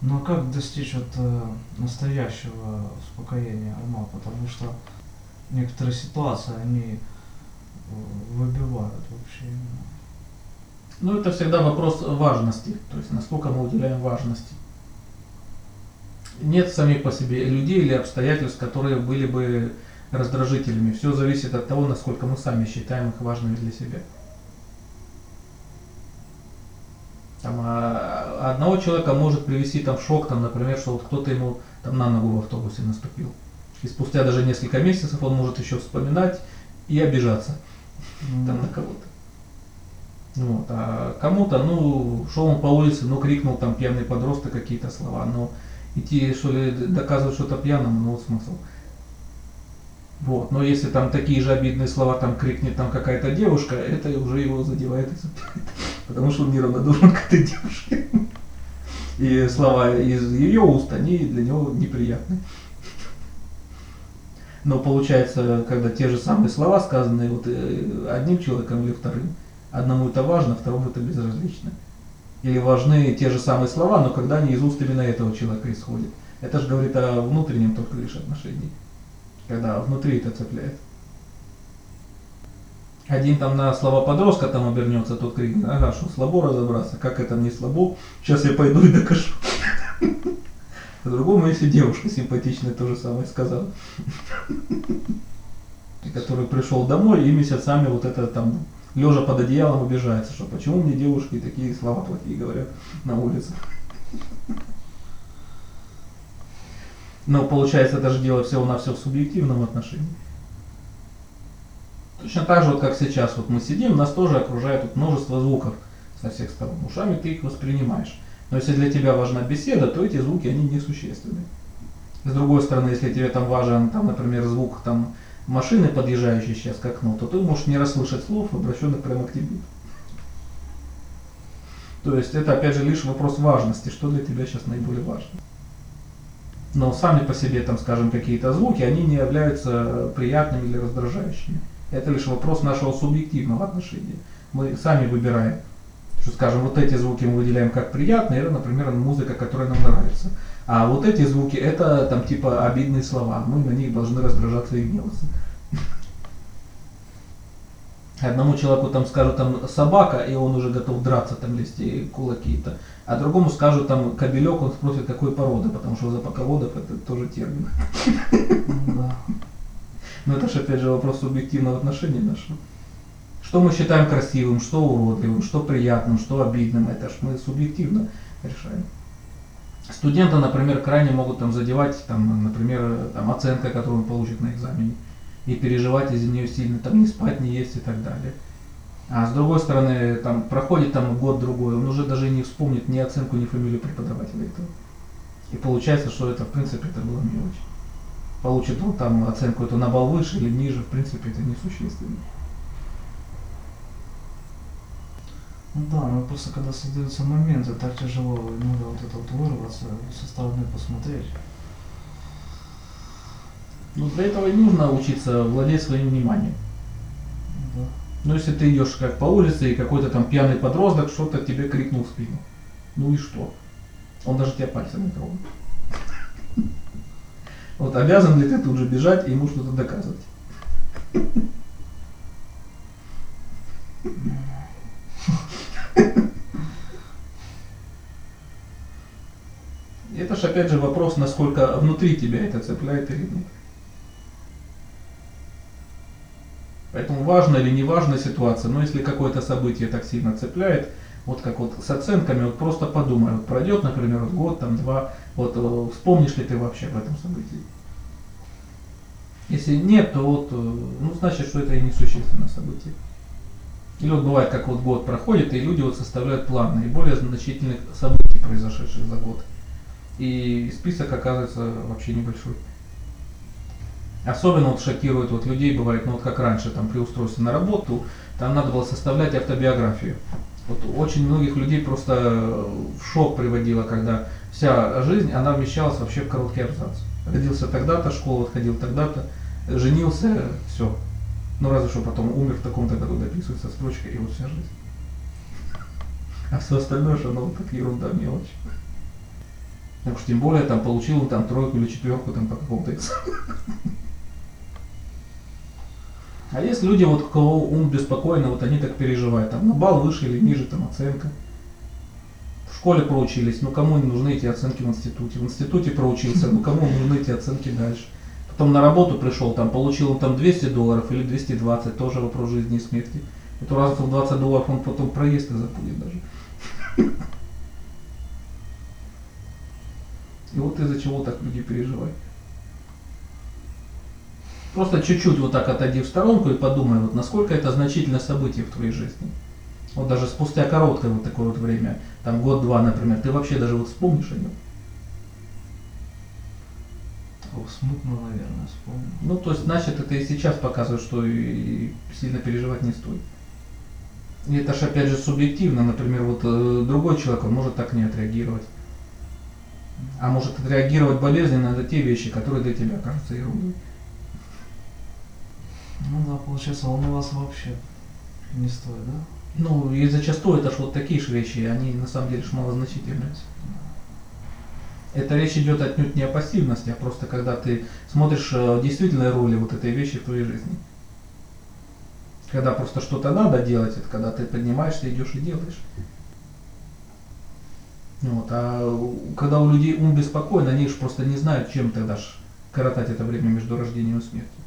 Но Ну, а как достичь вот э, настоящего успокоения ума? Потому что некоторые ситуации, они э, выбивают вообще. Ну, это всегда вопрос важности, то есть насколько мы уделяем важности. Нет самих по себе людей или обстоятельств, которые были бы раздражителями. Все зависит от того, насколько мы сами считаем их важными для себя. Там, а, одного человека может привести там, в шок, там, например, что вот кто-то ему там, на ногу в автобусе наступил. И спустя даже несколько месяцев он может еще вспоминать и обижаться там Ну, на кого-то. Вот. А кому-то, ну, шел он по улице, ну, крикнул там пьяный подросток какие-то слова, но идти, что ли, доказывать что-то пьяному, ну, вот смысл. Вот. Но если там такие же обидные слова там крикнет там какая-то девушка, это уже его задевает. Потому что он неравнодушен к этой девушке. И слова из ее уст, они для него неприятны. Но получается, когда те же самые слова сказанные вот э, одним человеком или вторым, одному это важно, второму это безразлично. Или важны те же самые слова, но когда они из уст именно этого человека исходят. Это же говорит о внутреннем только лишь отношении. Когда внутри это цепляет. Один там на слова подростка там обернется, тот крикнет, ага, что слабо разобраться, как это мне слабо, сейчас я пойду и докажу. По-другому, если девушка симпатичная то же самое сказала. Который пришел домой и месяцами вот это там лежа под одеялом обижается, что почему мне девушки такие слова плохие говорят на улице. Но получается это же дело всего на все в субъективном отношении. Точно так же, вот как сейчас, вот мы сидим, нас тоже окружает вот множество звуков со всех сторон. Ушами ты их воспринимаешь. Но если для тебя важна беседа, то эти звуки, они несущественны. С другой стороны, если тебе там важен, там, например, звук там, машины, подъезжающей сейчас к окну, то ты можешь не расслышать слов, обращенных прямо к тебе. То есть это опять же лишь вопрос важности, что для тебя сейчас наиболее важно. Но сами по себе, там, скажем, какие-то звуки, они не являются приятными или раздражающими. Это лишь вопрос нашего субъективного отношения. Мы сами выбираем, что, скажем, вот эти звуки мы выделяем как приятные, это, например, музыка, которая нам нравится. А вот эти звуки, это там типа обидные слова, мы на них должны раздражаться и гневаться. Одному человеку там скажут там собака, и он уже готов драться, там лезть и кулаки-то. А другому скажут там кобелек, он спросит какой породы, потому что запаководов это тоже термин. ну да. Но это же опять же вопрос субъективного отношения нашего. Что мы считаем красивым, что уродливым, что приятным, что обидным, это ж мы субъективно решаем. Студенты, например, крайне могут там задевать, там, например, там, оценка, которую он получит на экзамене, и переживать из-за нее сильно, там, не спать, не есть и так далее. А с другой стороны, там, проходит там год-другой, он уже даже не вспомнит ни оценку, ни фамилию преподавателя этого. И получается, что это, в принципе, это было мелочь. Получит он там оценку эту на балл выше или ниже, в принципе, это несущественно. Ну да, но просто когда создаются моменты, так тяжело иногда вот это вот вырваться, со стороны посмотреть. Ну, для этого и нужно учиться владеть своим вниманием. Ну Да. Ну, если ты идешь как по улице, и какой-то там пьяный подросток что-то тебе крикнул в спину. Ну и что? Он даже тебя пальцем не тронул. Вот обязан ли ты тут же бежать и ему что-то доказывать? Это же опять же вопрос, насколько внутри тебя это цепляет или нет. Поэтому важна или не важна ситуация, но если какое-то событие так сильно цепляет, вот как вот с оценками, вот просто подумай, вот пройдет, например, вот год, там, два, вот э, вспомнишь ли ты вообще об этом событии? Если нет, то вот, э, ну, значит, что это и несущественное событие. Или вот бывает, как вот год проходит, и люди вот составляют планы наиболее значительных событий, произошедших за год. И список оказывается вообще небольшой. Особенно вот шокирует вот людей, бывает, ну вот как раньше, там при устройстве на работу, там надо было составлять автобиографию. Вот очень многих людей просто в шок приводило, когда вся жизнь, она вмещалась вообще в короткий абзац. Родился тогда-то, школу отходил тогда-то, женился, все. Ну разве что потом умер в таком-то году, дописывается строчка, и вот вся жизнь. А все остальное, что оно вот так ерунда, мелочь. Так уж тем более там получил там тройку или четверку там по какому-то экзамену. А есть люди, вот у кого ум беспокойно, вот они так переживают, там на балл выше или ниже, там оценка. В школе проучились, ну кому не нужны эти оценки в институте. В институте проучился, ну кому нужны эти оценки дальше. Потом на работу пришел, там получил он там 200 долларов или 220, тоже вопрос жизни и смерти. Эту разницу в 20 долларов он потом проезд и забудет даже. И вот из-за чего так люди переживают. Просто чуть-чуть вот так отойди в сторонку и подумай, вот насколько это значительное событие в твоей жизни. Вот даже спустя короткое вот такое вот время, там год-два, например, ты вообще даже вот вспомнишь о нем. О, смутно, наверное, вспомнил. Ну, то есть, значит, это и сейчас показывает, что и сильно переживать не стоит. И это же опять же субъективно, например, вот э, другой человек, он может так не отреагировать. А может отреагировать болезненно на те вещи, которые для тебя кажутся ерундой. Ну да, получается, волноваться вообще не стоит, да? Ну, и зачастую это ж вот такие же вещи, они на самом деле ж малозначительные. Это речь идет отнюдь не о пассивности, а просто когда ты смотришь э, действительные роли вот этой вещи в твоей жизни. Когда просто что-то надо делать, это когда ты поднимаешься, идешь и делаешь. Вот, а когда у людей ум беспокоен, они же просто не знают, чем тогда ж коротать это время между рождением и смертью.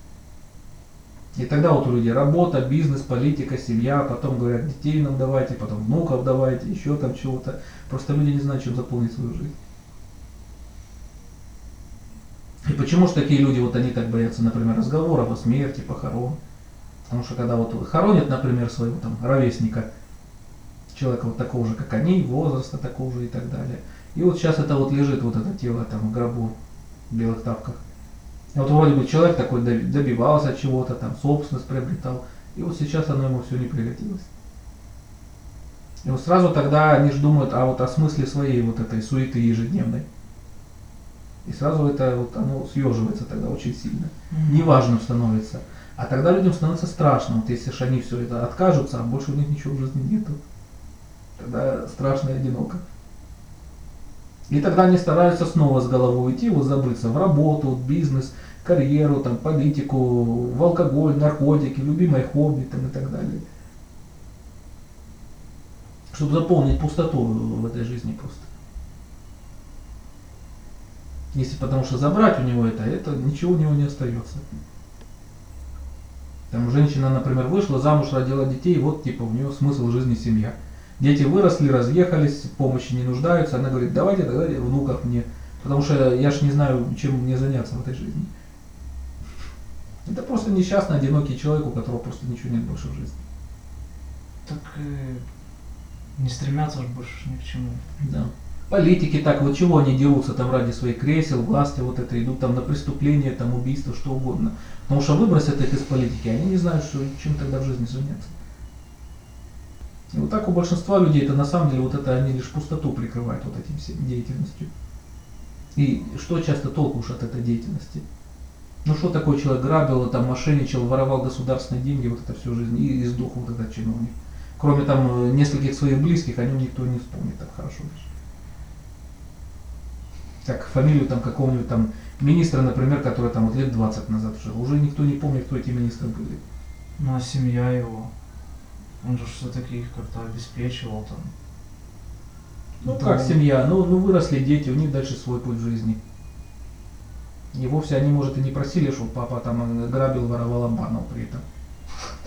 И тогда вот у людей работа, бизнес, политика, семья, потом говорят, детей нам давайте, потом внуков давайте, еще там чего-то. Просто люди не знают, чем заполнить свою жизнь. И почему же такие люди, вот они так боятся, например, разговоров о смерти, похорон? Потому что когда вот хоронят, например, своего там ровесника, человека вот такого же, как они, возраста такого же и так далее. И вот сейчас это вот лежит, вот это тело там в гробу, в белых тапках. И вот вроде бы человек такой доби- добивался чего-то, там собственность приобретал, и вот сейчас оно ему все не пригодилось. И вот сразу тогда они же думают, а вот о смысле своей вот этой суеты ежедневной. И сразу это вот оно съеживается тогда очень сильно. Неважным становится. А тогда людям становится страшно, вот если же они все это откажутся, а больше у них ничего в жизни нету. Тогда страшно и одиноко. И тогда они стараются снова с головой уйти, вот забыться в работу, в бизнес, карьеру, там, политику, в алкоголь, наркотики, любимое хобби там, и так далее. Чтобы заполнить пустоту в этой жизни просто. Если потому что забрать у него это, это ничего у него не остается. Там женщина, например, вышла замуж, родила детей, вот типа у нее смысл жизни семья. Дети выросли, разъехались, помощи не нуждаются. Она говорит, давайте тогда внуков мне, потому что я ж не знаю, чем мне заняться в этой жизни. Это просто несчастный, одинокий человек, у которого просто ничего нет больше в жизни. Так и не стремятся же больше ни к чему. Да. Политики так, вот чего они дерутся там ради своих кресел, власти, вот это, идут там на преступления, там убийства, что угодно. Потому что выбросят их из политики, они не знают, что, чем тогда в жизни заняться. И вот так у большинства людей это на самом деле вот это они лишь пустоту прикрывают вот этим всем деятельностью. И что часто толку уж от этой деятельности? Ну что такой человек грабил, там мошенничал, воровал государственные деньги вот это всю жизнь и, и сдох вот этот чиновник. Кроме там э, нескольких своих близких, о нем никто не вспомнит так хорошо даже. Как фамилию там какого-нибудь там министра, например, который там вот лет 20 назад жил. Уже никто не помнит, кто эти министры были. Ну а семья его, он же все-таки их как-то обеспечивал там. Ну Да. как семья, ну, ну выросли дети, у них дальше свой путь в жизни. И вовсе они, может, и не просили, чтобы папа там грабил, воровал, обманул при этом.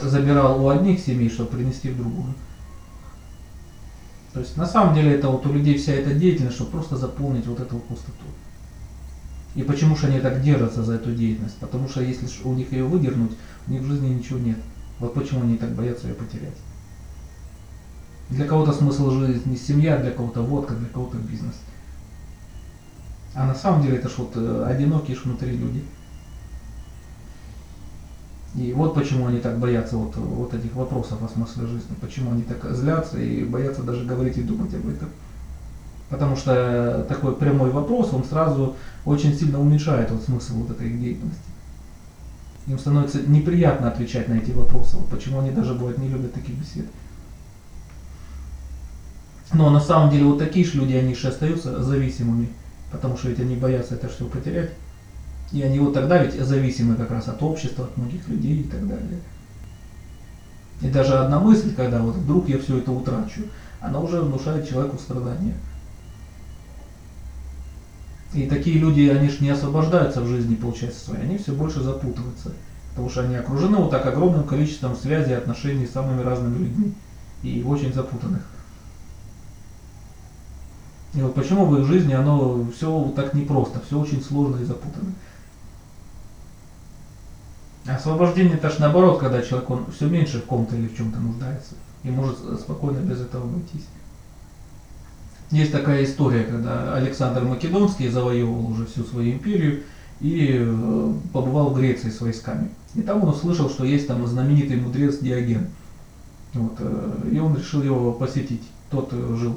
Забирал у одних семей, чтобы принести в другую. То есть на самом деле это вот у людей вся эта деятельность, чтобы просто заполнить вот эту пустоту. И почему же они так держатся за эту деятельность? Потому что если у них ее выдернуть, у них в жизни ничего нет. Вот почему они так боятся ее потерять. Для кого-то смысл жизни семья, для кого-то водка, для кого-то бизнес. А на самом деле это ж вот э, одинокие ж внутри люди. И вот почему они так боятся вот, вот этих вопросов о смысле жизни. Почему они так злятся и боятся даже говорить и думать об этом. Потому что такой прямой вопрос, он сразу очень сильно уменьшает вот смысл вот этой деятельности. Им становится неприятно отвечать на эти вопросы. Вот почему они даже бывает не любят таких бесед. Но на самом деле вот такие же люди, они же остаются зависимыми. Потому что ведь они боятся это все потерять. И они вот тогда ведь зависимы как раз от общества, от многих людей и так далее. И даже одна мысль, когда вот вдруг я все это утрачу, она уже внушает человеку страдания. И такие люди, они же не освобождаются в жизни, получается, своей, они все больше запутываются. Потому что они окружены вот так огромным количеством связей, отношений с самыми разными людьми. И очень запутанных. И вот почему в их жизни оно все так непросто, все очень сложно и запутанно. Освобождение это ж наоборот, когда человек он все меньше в ком-то или в чем-то нуждается и может спокойно без этого обойтись. Есть такая история, когда Александр Македонский завоевывал уже всю свою империю и э, побывал в Греции с войсками. И там он услышал, что есть там знаменитый мудрец Диоген. Вот, э, и он решил его посетить. Тот э, жил,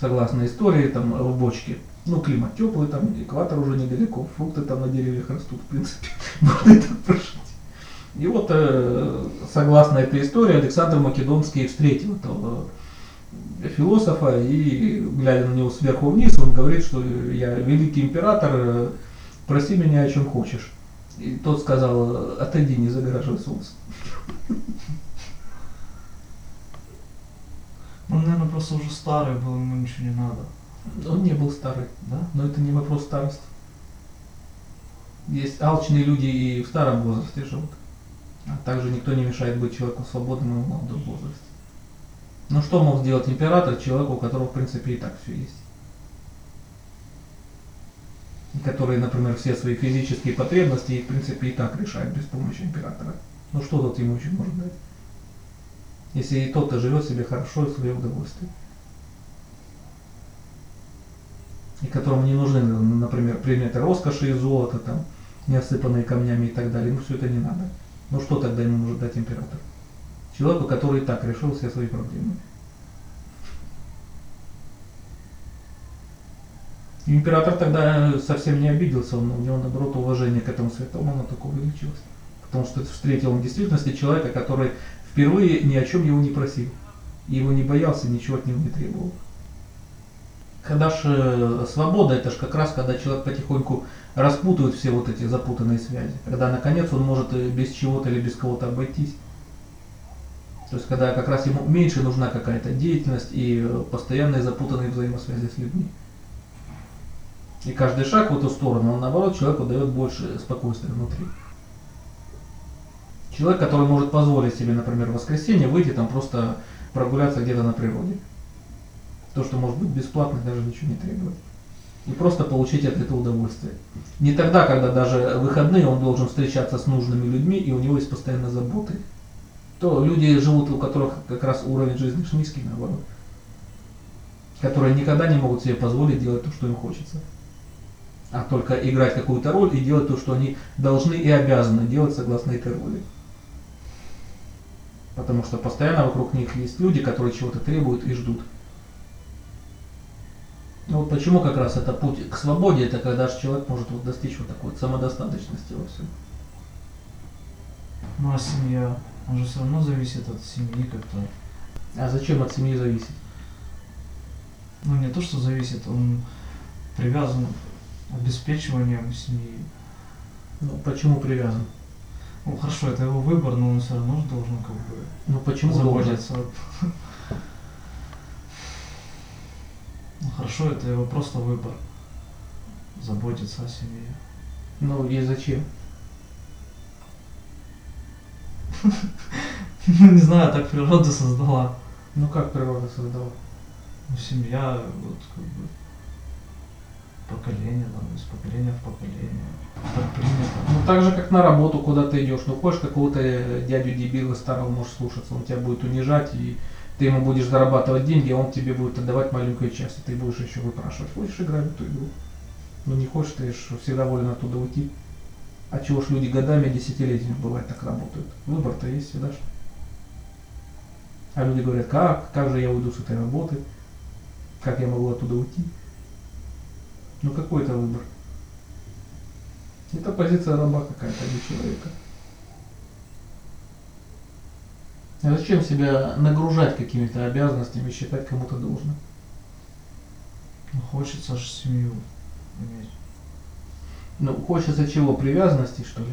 согласно истории, там в бочке. Ну, климат теплый, там экватор уже недалеко, фрукты там на деревьях растут, в принципе, можно и прожить. И вот, согласно этой истории, Александр Македонский встретил этого философа и, глядя на него сверху вниз, он говорит, что я великий император, проси меня о чем хочешь. И тот сказал, отойди, не загораживай солнце. Он, наверное, просто уже старый был, ему ничего не надо. Он не был старый, Да? но это не вопрос старости. Есть алчные люди и в старом возрасте живут. А также никто не мешает быть человеку свободным и в молодом возрасте. Ну что мог сделать император человеку, у которого в принципе и так все есть? И который, например, все свои физические потребности в принципе и так решает без помощи императора. Ну что тот ему еще может дать? Если и тот-то живет себе хорошо и в свое удовольствие. И которому не нужны, например, предметы роскоши и золота, там, не осыпанные камнями и так далее. Ему все это не надо. Ну что тогда ему может дать император? Человеку, который так решил все свои проблемы. Император тогда совсем не обиделся, он, у него наоборот уважение к этому святому, оно только увеличилось. Потому что встретил он в действительности человека, который впервые ни о чем его не просил. Его не боялся, ничего от него не требовал. Когда же э, свобода, это же как раз, когда человек потихоньку распутывает все вот эти запутанные связи. Когда наконец он может э, без чего-то или без кого-то обойтись. То есть когда как раз ему меньше нужна какая-то деятельность и постоянные запутанные взаимосвязи с людьми. И каждый шаг в эту сторону, он наоборот человеку дает больше спокойствия внутри. Человек, который может позволить себе, например, в воскресенье выйти там просто прогуляться где-то на природе. То, что может быть бесплатно, даже ничего не требует. И просто получить от этого удовольствие. Не тогда, когда даже выходные он должен встречаться с нужными людьми, и у него есть постоянно заботы. То люди живут, у которых как раз уровень жизни низкий, наоборот. Которые никогда не могут себе позволить делать то, что им хочется. А только играть какую-то роль и делать то, что они должны и обязаны делать согласно этой роли. Потому что постоянно вокруг них есть люди, которые чего-то требуют и ждут. Ну вот почему как раз это путь к свободе, это когда же человек может вот достичь вот такой вот самодостаточности во всем. Ну а семья, он же все равно зависит от семьи как-то. А зачем от семьи зависеть? Ну не то, что зависит, он привязан обеспечиванием семьи. Ну почему привязан? Ну хорошо, это его выбор, но он все равно же должен как бы Ну почему заботиться. Ну хорошо, это его просто выбор. Заботиться о семье. Ну и зачем? Ну не знаю, так природа создала. Ну как природа создала? Ну, семья, вот как бы поколение, там, из поколения в поколение. Так принято. Ну так же, как на работу куда ты идешь. Ну хочешь какого-то дядю дебила старого можешь слушаться, он тебя будет унижать, и ты ему будешь зарабатывать деньги, а он тебе будет отдавать маленькую часть, и ты будешь еще выпрашивать. Хочешь играть в эту игру? Ну не хочешь, ты ж всегда волен оттуда уйти. А чего ж люди годами, десятилетиями бывает так работают? Выбор-то есть всегда же. А люди говорят, как? Как же я уйду с этой работы? Как я могу оттуда уйти? Ну какой это выбор? Это позиция раба какая-то для человека. А зачем себя нагружать какими-то обязанностями считать кому-то должным? Ну хочется же семью. иметь. Ну, хочется чего? Привязанности, что ли?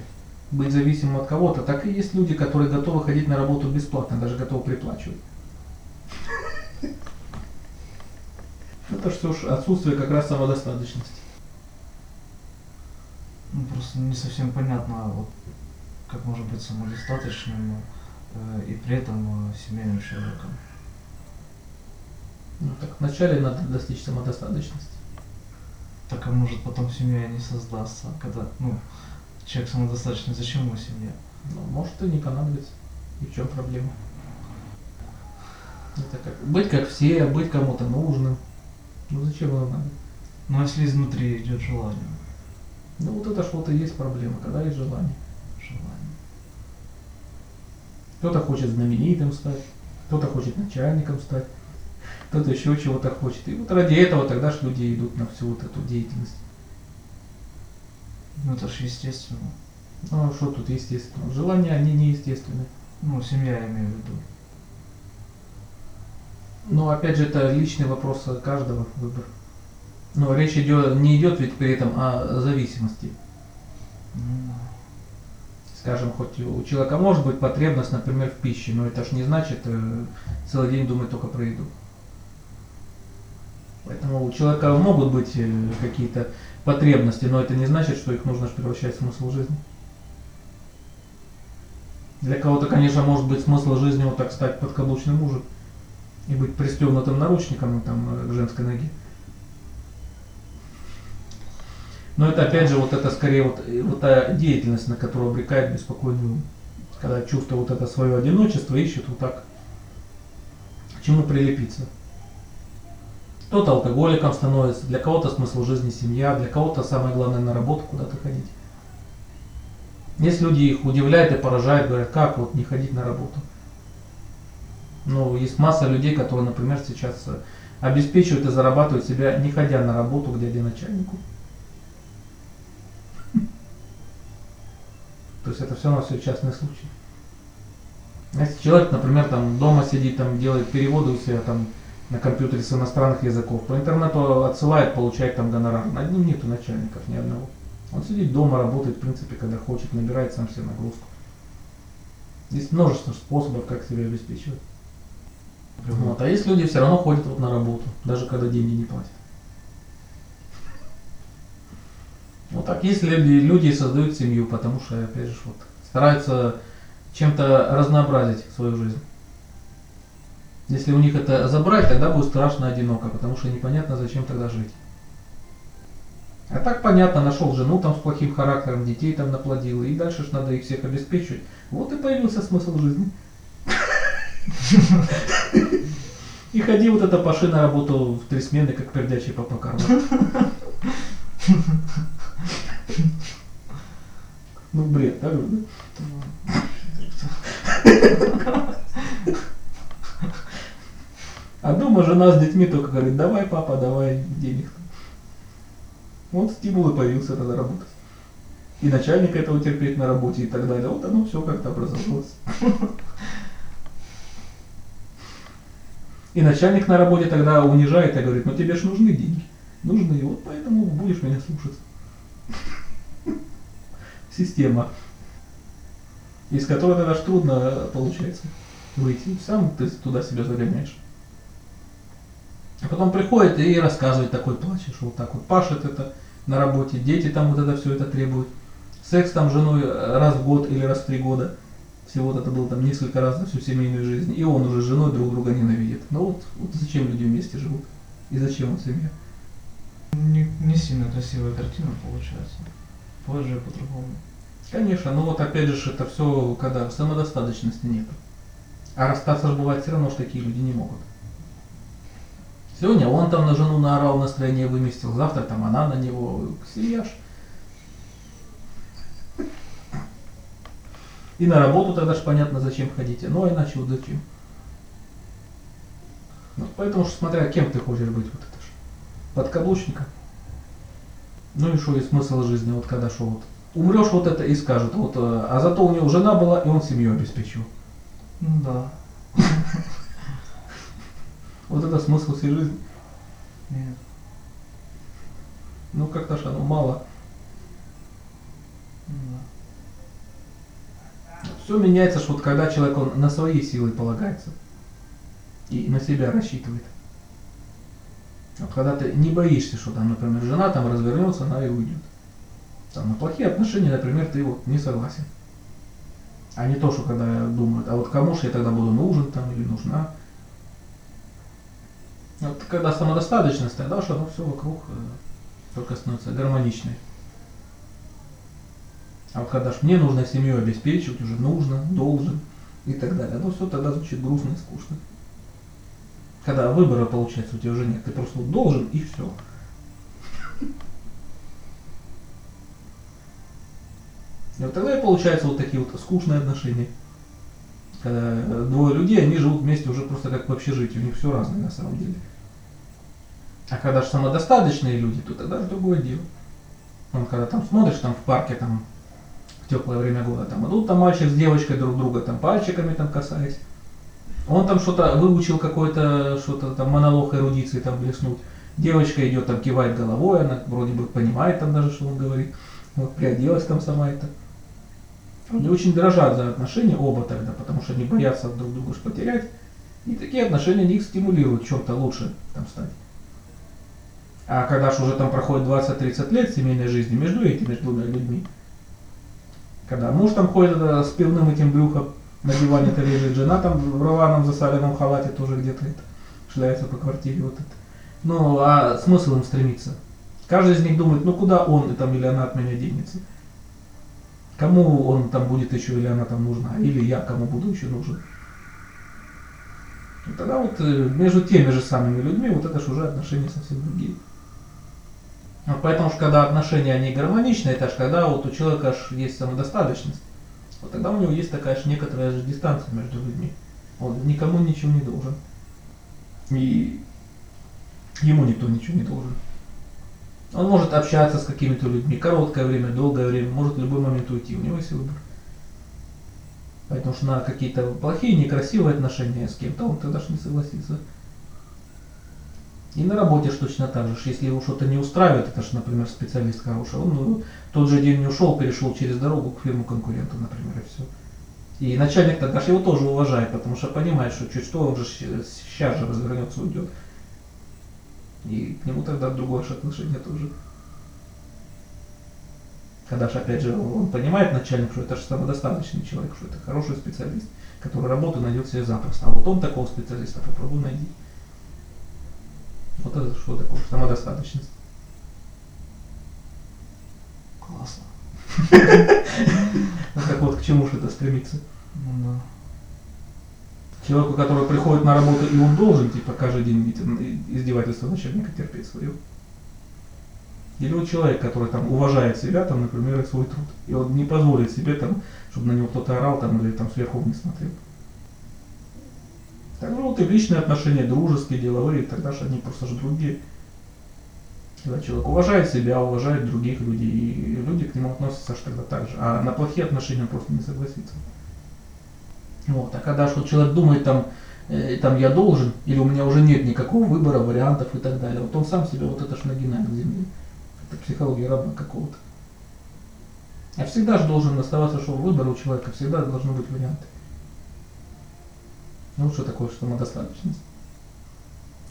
Быть зависимым от кого-то. Так и есть люди, которые готовы ходить на работу бесплатно, даже готовы приплачивать. Это все ж отсутствие как раз самодостаточности. Ну, просто не совсем понятно, вот, как можно быть самодостаточным э, и при этом э, семейным человеком. Ну, так вначале надо достичь самодостаточности. Так а может потом семья не создастся, когда, ну, человек самодостаточный, зачем ему семья? Ну, может и не понадобится. И в чем проблема? Это как быть как все, быть кому-то нужным. Ну зачем оно надо? Ну а если изнутри идет желание, Ну вот это и есть проблема, когда есть желание. желание. Кто-то хочет знаменитым стать, кто-то хочет начальником стать, кто-то еще чего-то хочет. И вот ради этого тогда ж люди идут на всю вот эту деятельность. Ну это ж естественно. Ну а что тут естественно? Желания, они неестественны. Ну, семья я имею в виду. Но опять же это личный вопрос каждого выбор. Но речь идет, не идет ведь при этом о зависимости. Ну. Скажем, хоть у человека может быть потребность, например, в пище, но это ж не значит э, целый день думать только про еду. Поэтому у человека могут быть э, какие-то потребности, но это не значит, что их нужно превращать в смысл жизни. Для кого-то, конечно, может быть смысл жизни вот так стать подкаблучным мужем и быть пристегнутым наручником там, э, к женской ноге. Но это опять же вот это скорее вот, э, вот та деятельность, на которую обрекает беспокойный ум. Когда чувство вот это свое одиночество ищет вот так, к чему прилепиться. Кто-то алкоголиком становится, для кого-то смысл жизни семья, для кого-то самое главное на работу куда-то ходить. Есть люди их удивляют и поражают, говорят, как вот не ходить на работу. Ну, есть масса людей, которые, например, сейчас э, обеспечивают и зарабатывают себя, не ходя на работу к дяде начальнику. То есть это все равно все частный случай. Если человек, например, там дома сидит, там делает переводы у себя там на компьютере с иностранных языков, по интернету отсылает, получает там гонорар. Над ним нету начальников ни одного. Он сидит дома, работает, в принципе, когда хочет, набирает сам себе нагрузку. Есть множество способов, как себя обеспечивать. Вот. А есть люди все равно ходят вот на работу, даже когда деньги не платят. Вот так есть люди, люди создают семью, потому что, опять же, вот, стараются чем-то разнообразить свою жизнь. Если у них это забрать, тогда будет страшно одиноко, потому что непонятно, зачем тогда жить. А так понятно, нашел жену там с плохим характером, детей там наплодил, и дальше ж надо их всех обеспечивать. Вот и появился смысл жизни. И ходи вот это паши на работу в три смены, как пердячий папа Карло. Ну бред, же, да? А дома жена с детьми только говорит, давай, папа, давай денег. Вот стимул и появился тогда работать. И начальника этого терпеть на работе и так далее. Вот оно все как-то образовалось. И начальник на работе тогда унижает и говорит, ну тебе ж нужны деньги. Нужны, и вот поэтому будешь меня слушаться. Система. Из которой тогда ж трудно получается выйти. Сам ты туда себя загоняешь. А потом приходит и рассказывает такой плачешь, вот так вот пашет это на работе, дети там вот это все это требуют. Секс там с женой раз в год или раз в три года. Всего вот это было там несколько раз за всю семейную жизнь. И он уже с женой друг друга ненавидит. Ну вот, вот зачем люди вместе живут? И зачем вот семья? Не, не сильно красивая картина получается. Позже по-другому. Конечно, но вот опять же это все, когда самодостаточности нет. А расстаться же бывает все равно, что такие люди не могут. Сегодня он там на жену наорал, настроение выместил, завтра там она на него. Ж. И на работу тогда ж понятно, зачем ходите. Ну а иначе вот зачем. Ну, поэтому что смотря кем ты хочешь быть, вот это ж. Подкаблучником. Ну и что и смысл жизни, вот когда что вот. Умрешь вот это и скажут, вот, э, а зато у него жена была, и он семью обеспечил. Ну да. Вот это смысл всей жизни. Нет. Ну как-то ж оно мало. Да. Все меняется, что вот когда человек он на свои силы полагается и на себя рассчитывает. Вот когда ты не боишься, что там, например, жена там развернется, она и уйдет. Там на плохие отношения, например, ты вот не согласен. А не то, что когда думают, а вот кому же я тогда буду нужен там или нужна. Вот когда самодостаточность, тогда что оно все вокруг э, только становится гармоничной. А вот когда ж мне нужно семью обеспечивать, уже нужно, должен и так далее, ну все тогда звучит грустно и скучно. Когда выбора получается у тебя уже нет, ты просто должен и все. И вот тогда и получаются вот такие вот скучные отношения. Когда э, двое людей, они живут вместе уже просто как в общежитии, у них все разное на самом деле. А когда же самодостаточные люди, то тогда же другое дело. Он когда там смотришь там в парке, там в теплое время года, там идут там мальчик с девочкой друг друга, там пальчиками там касаясь. Он там что-то выучил какой-то, что-то там монолог эрудиции там блеснуть. Девочка идет там кивает головой, она вроде бы понимает там даже, что он говорит. Вот приоделась там сама это. Они очень дорожат за отношения оба тогда, потому что они боятся друг друга потерять. И такие отношения они их стимулируют чем-то лучше там стать. А когда же уже там проходит 20-30 лет семейной жизни между этими двумя людьми, когда муж там ходит э, с пивным этим брюхом, на диване-то лежит, жена там в рваном засаленном халате тоже где-то это, шляется по квартире вот это. Ну, а смысл им стремиться? Каждый из них думает, ну куда он там или она от меня денется? Кому он там будет еще или она там нужна? Или я кому буду еще нужен? И тогда вот э, между теми же самыми людьми вот это же уже отношения совсем другие. Вот поэтому что когда отношения они гармоничные, это же когда вот у человека аж есть самодостаточность. Вот тогда у него есть такая же некоторая же дистанция между людьми. Он никому ничего не должен. И ему никто ничего не должен. Он может общаться с какими-то людьми короткое время, долгое время, может в любой момент уйти, у него есть выбор. Поэтому что на какие-то плохие, некрасивые отношения с кем-то он тогда же не согласится. И на работе ж точно так же, если его что-то не устраивает, это же, например, специалист хороший, он ну, тот же день не ушел, перешел через дорогу к фирму конкуренту, например, и все. И начальник тогда же его тоже уважает, потому что понимает, что чуть что, он же сейчас же развернется, уйдет. И к нему тогда другое же отношение тоже. Когда же, опять же, он понимает, начальник, что это же самодостаточный человек, что это хороший специалист, который работу найдет себе запросто. А вот он такого специалиста попробуй найди. Вот это что такое самодостаточность. Классно. Ну так вот, к чему же это стремиться? Ну да. Человеку, который приходит на работу, и он должен, типа, каждый день издевательство начальника терпеть свое. Или вот человек, который там уважает себя, там, например, и свой труд. И он не позволит себе там, чтобы на него кто-то орал там или там сверху вниз смотрел. Так же вот и личные отношения, дружеские, деловые, тогда же они просто же другие. Когда человек уважает себя, уважает других людей, и люди к нему относятся же тогда так же. А на плохие отношения он просто не согласится. Вот. А когда что человек думает там, э, там я должен, или у меня уже нет никакого выбора, вариантов и так далее, вот он сам себя вот это ж нагинает к земле. Это психология раба какого-то. А всегда же должен оставаться, что выбор у человека, всегда должны быть варианты. Ну что такое самодостаточность?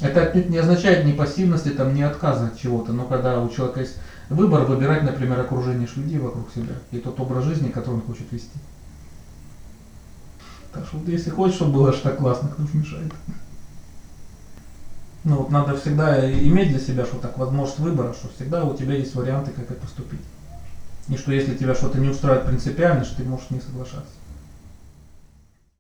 Это отнюдь не означает ни пассивности, там, ни отказа от чего-то, но когда у человека есть выбор выбирать, например, окружение людей вокруг себя и тот образ жизни, который он хочет вести. Так что если хочешь, чтобы было так классно, кто мешает. Ну вот надо всегда иметь для себя, что так возможность выбора, что всегда у тебя есть варианты, как это поступить. И что если тебя что-то не устраивает принципиально, что ты можешь не соглашаться.